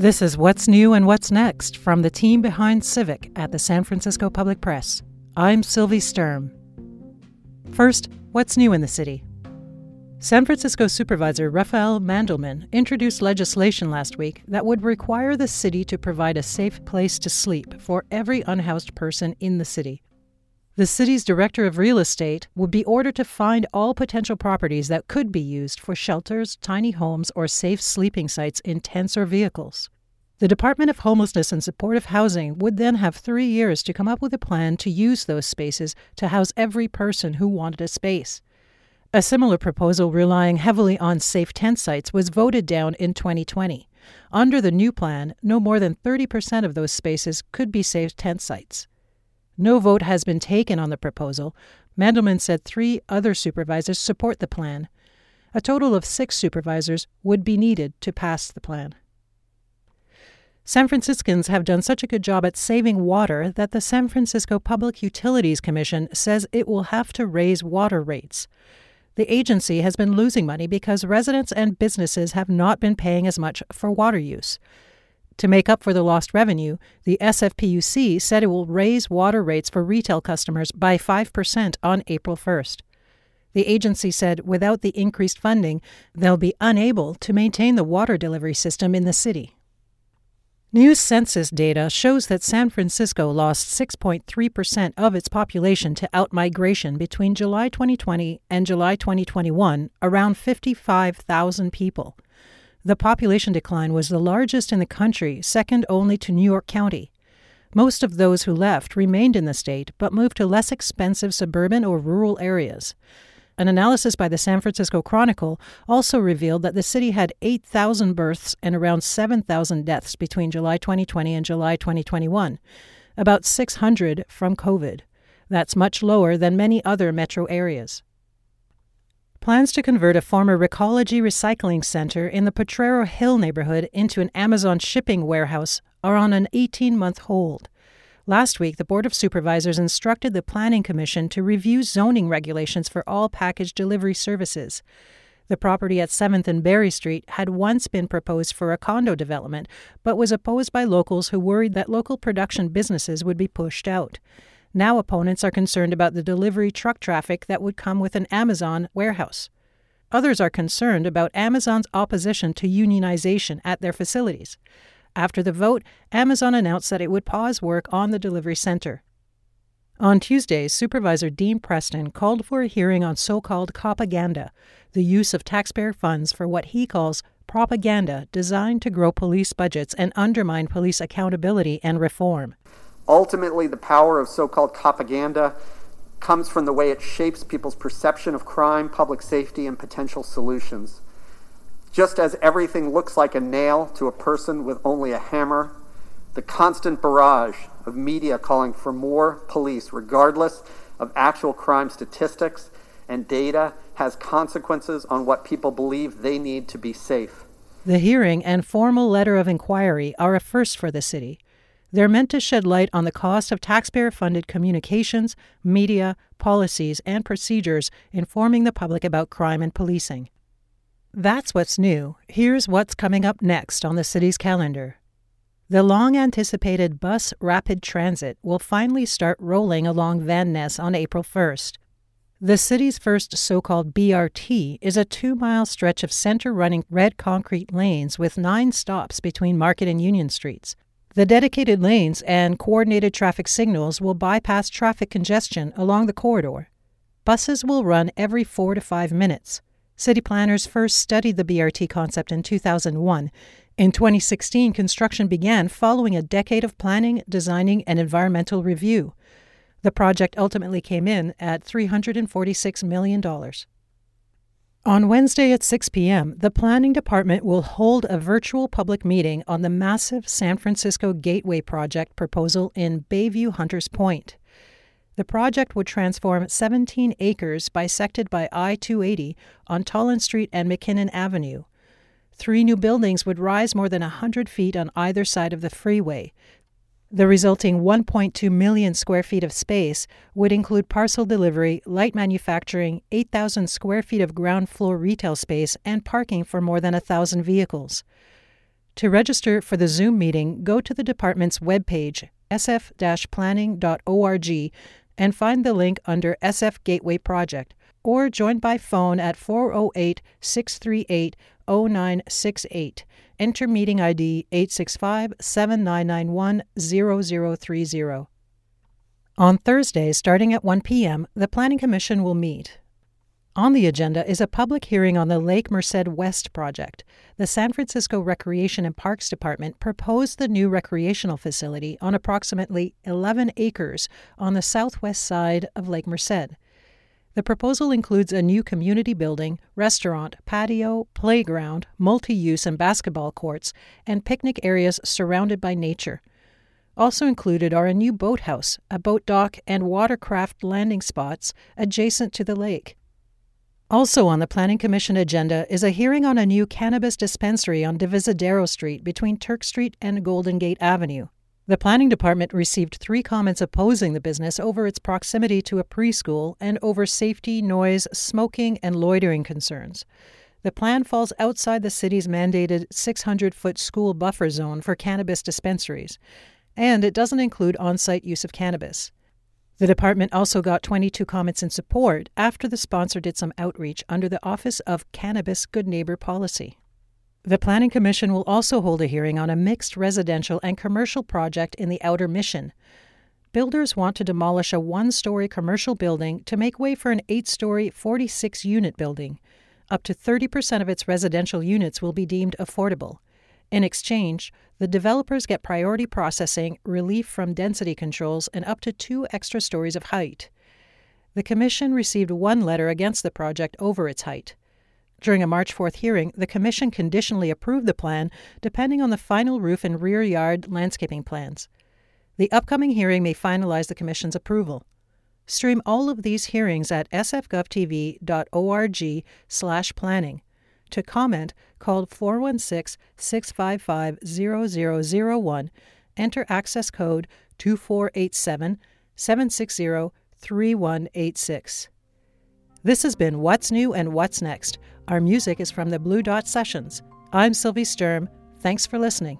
This is What's New and What's Next from the team behind Civic at the San Francisco Public Press. I'm Sylvie Sturm. First, what's new in the city? San Francisco Supervisor Rafael Mandelman introduced legislation last week that would require the city to provide a safe place to sleep for every unhoused person in the city. The city's director of real estate would be ordered to find all potential properties that could be used for shelters, tiny homes, or safe sleeping sites in tents or vehicles. The Department of Homelessness and Supportive Housing would then have three years to come up with a plan to use those spaces to house every person who wanted a space. A similar proposal relying heavily on safe tent sites was voted down in 2020. Under the new plan, no more than 30% of those spaces could be safe tent sites. No vote has been taken on the proposal. Mandelman said three other supervisors support the plan. A total of six supervisors would be needed to pass the plan. San Franciscans have done such a good job at saving water that the San Francisco Public Utilities Commission says it will have to raise water rates. The agency has been losing money because residents and businesses have not been paying as much for water use. To make up for the lost revenue, the SFPUC said it will raise water rates for retail customers by 5% on April 1st. The agency said without the increased funding, they'll be unable to maintain the water delivery system in the city. New census data shows that San Francisco lost 6.3% of its population to outmigration between July 2020 and July 2021, around 55,000 people. The population decline was the largest in the country, second only to New York County. Most of those who left remained in the state, but moved to less expensive suburban or rural areas. An analysis by the San Francisco Chronicle also revealed that the city had 8,000 births and around 7,000 deaths between July 2020 and July 2021, about 600 from COVID. That's much lower than many other metro areas. Plans to convert a former Recology recycling center in the Potrero Hill neighborhood into an Amazon shipping warehouse are on an 18 month hold. Last week, the Board of Supervisors instructed the Planning Commission to review zoning regulations for all package delivery services. The property at 7th and Berry Street had once been proposed for a condo development, but was opposed by locals who worried that local production businesses would be pushed out. Now opponents are concerned about the delivery truck traffic that would come with an Amazon warehouse. Others are concerned about Amazon's opposition to unionization at their facilities. After the vote, Amazon announced that it would pause work on the delivery center. On Tuesday, Supervisor Dean Preston called for a hearing on so called copaganda, the use of taxpayer funds for what he calls copaganda designed to grow police budgets and undermine police accountability and reform. Ultimately, the power of so called copaganda comes from the way it shapes people's perception of crime, public safety, and potential solutions. Just as everything looks like a nail to a person with only a hammer, the constant barrage of media calling for more police, regardless of actual crime statistics and data, has consequences on what people believe they need to be safe. The hearing and formal letter of inquiry are a first for the city. They're meant to shed light on the cost of taxpayer funded communications, media, policies, and procedures informing the public about crime and policing. That's what's new. Here's what's coming up next on the city's calendar. The long anticipated bus rapid transit will finally start rolling along Van Ness on April 1st. The city's first so called BRT is a two mile stretch of center running red concrete lanes with nine stops between Market and Union Streets. The dedicated lanes and coordinated traffic signals will bypass traffic congestion along the corridor. Buses will run every four to five minutes. City planners first studied the BRT concept in 2001. In 2016, construction began following a decade of planning, designing, and environmental review. The project ultimately came in at $346 million. On Wednesday at 6 p.m., the Planning Department will hold a virtual public meeting on the massive San Francisco Gateway Project proposal in Bayview Hunters Point. The project would transform 17 acres bisected by I 280 on Toland Street and McKinnon Avenue. Three new buildings would rise more than 100 feet on either side of the freeway, the resulting 1.2 million square feet of space would include parcel delivery, light manufacturing, 8,000 square feet of ground floor retail space, and parking for more than 1,000 vehicles. To register for the Zoom meeting, go to the department's webpage, sf planning.org, and find the link under SF Gateway Project, or join by phone at 408 638 0968. Enter meeting ID 865 7991 0030. On Thursday, starting at 1 p.m., the Planning Commission will meet. On the agenda is a public hearing on the Lake Merced West project. The San Francisco Recreation and Parks Department proposed the new recreational facility on approximately 11 acres on the southwest side of Lake Merced. The proposal includes a new community building, restaurant, patio, playground, multi use and basketball courts, and picnic areas surrounded by nature. Also included are a new boathouse, a boat dock, and watercraft landing spots adjacent to the lake. Also on the Planning Commission agenda is a hearing on a new cannabis dispensary on Divisadero Street between Turk Street and Golden Gate Avenue. The Planning Department received three comments opposing the business over its proximity to a preschool and over safety, noise, smoking, and loitering concerns. The plan falls outside the city's mandated 600 foot school buffer zone for cannabis dispensaries, and it doesn't include on site use of cannabis. The department also got 22 comments in support after the sponsor did some outreach under the Office of Cannabis Good Neighbor Policy. The Planning Commission will also hold a hearing on a mixed residential and commercial project in the Outer Mission. Builders want to demolish a one story commercial building to make way for an eight story, 46 unit building. Up to 30% of its residential units will be deemed affordable. In exchange, the developers get priority processing, relief from density controls, and up to two extra stories of height. The Commission received one letter against the project over its height. During a March 4th hearing, the Commission conditionally approved the plan depending on the final roof and rear yard landscaping plans. The upcoming hearing may finalize the Commission's approval. Stream all of these hearings at sfgovtv.org slash planning. To comment, call 416 655 0001, enter access code 2487 760 3186. This has been What's New and What's Next. Our music is from the Blue Dot Sessions. I'm Sylvie Sturm. Thanks for listening.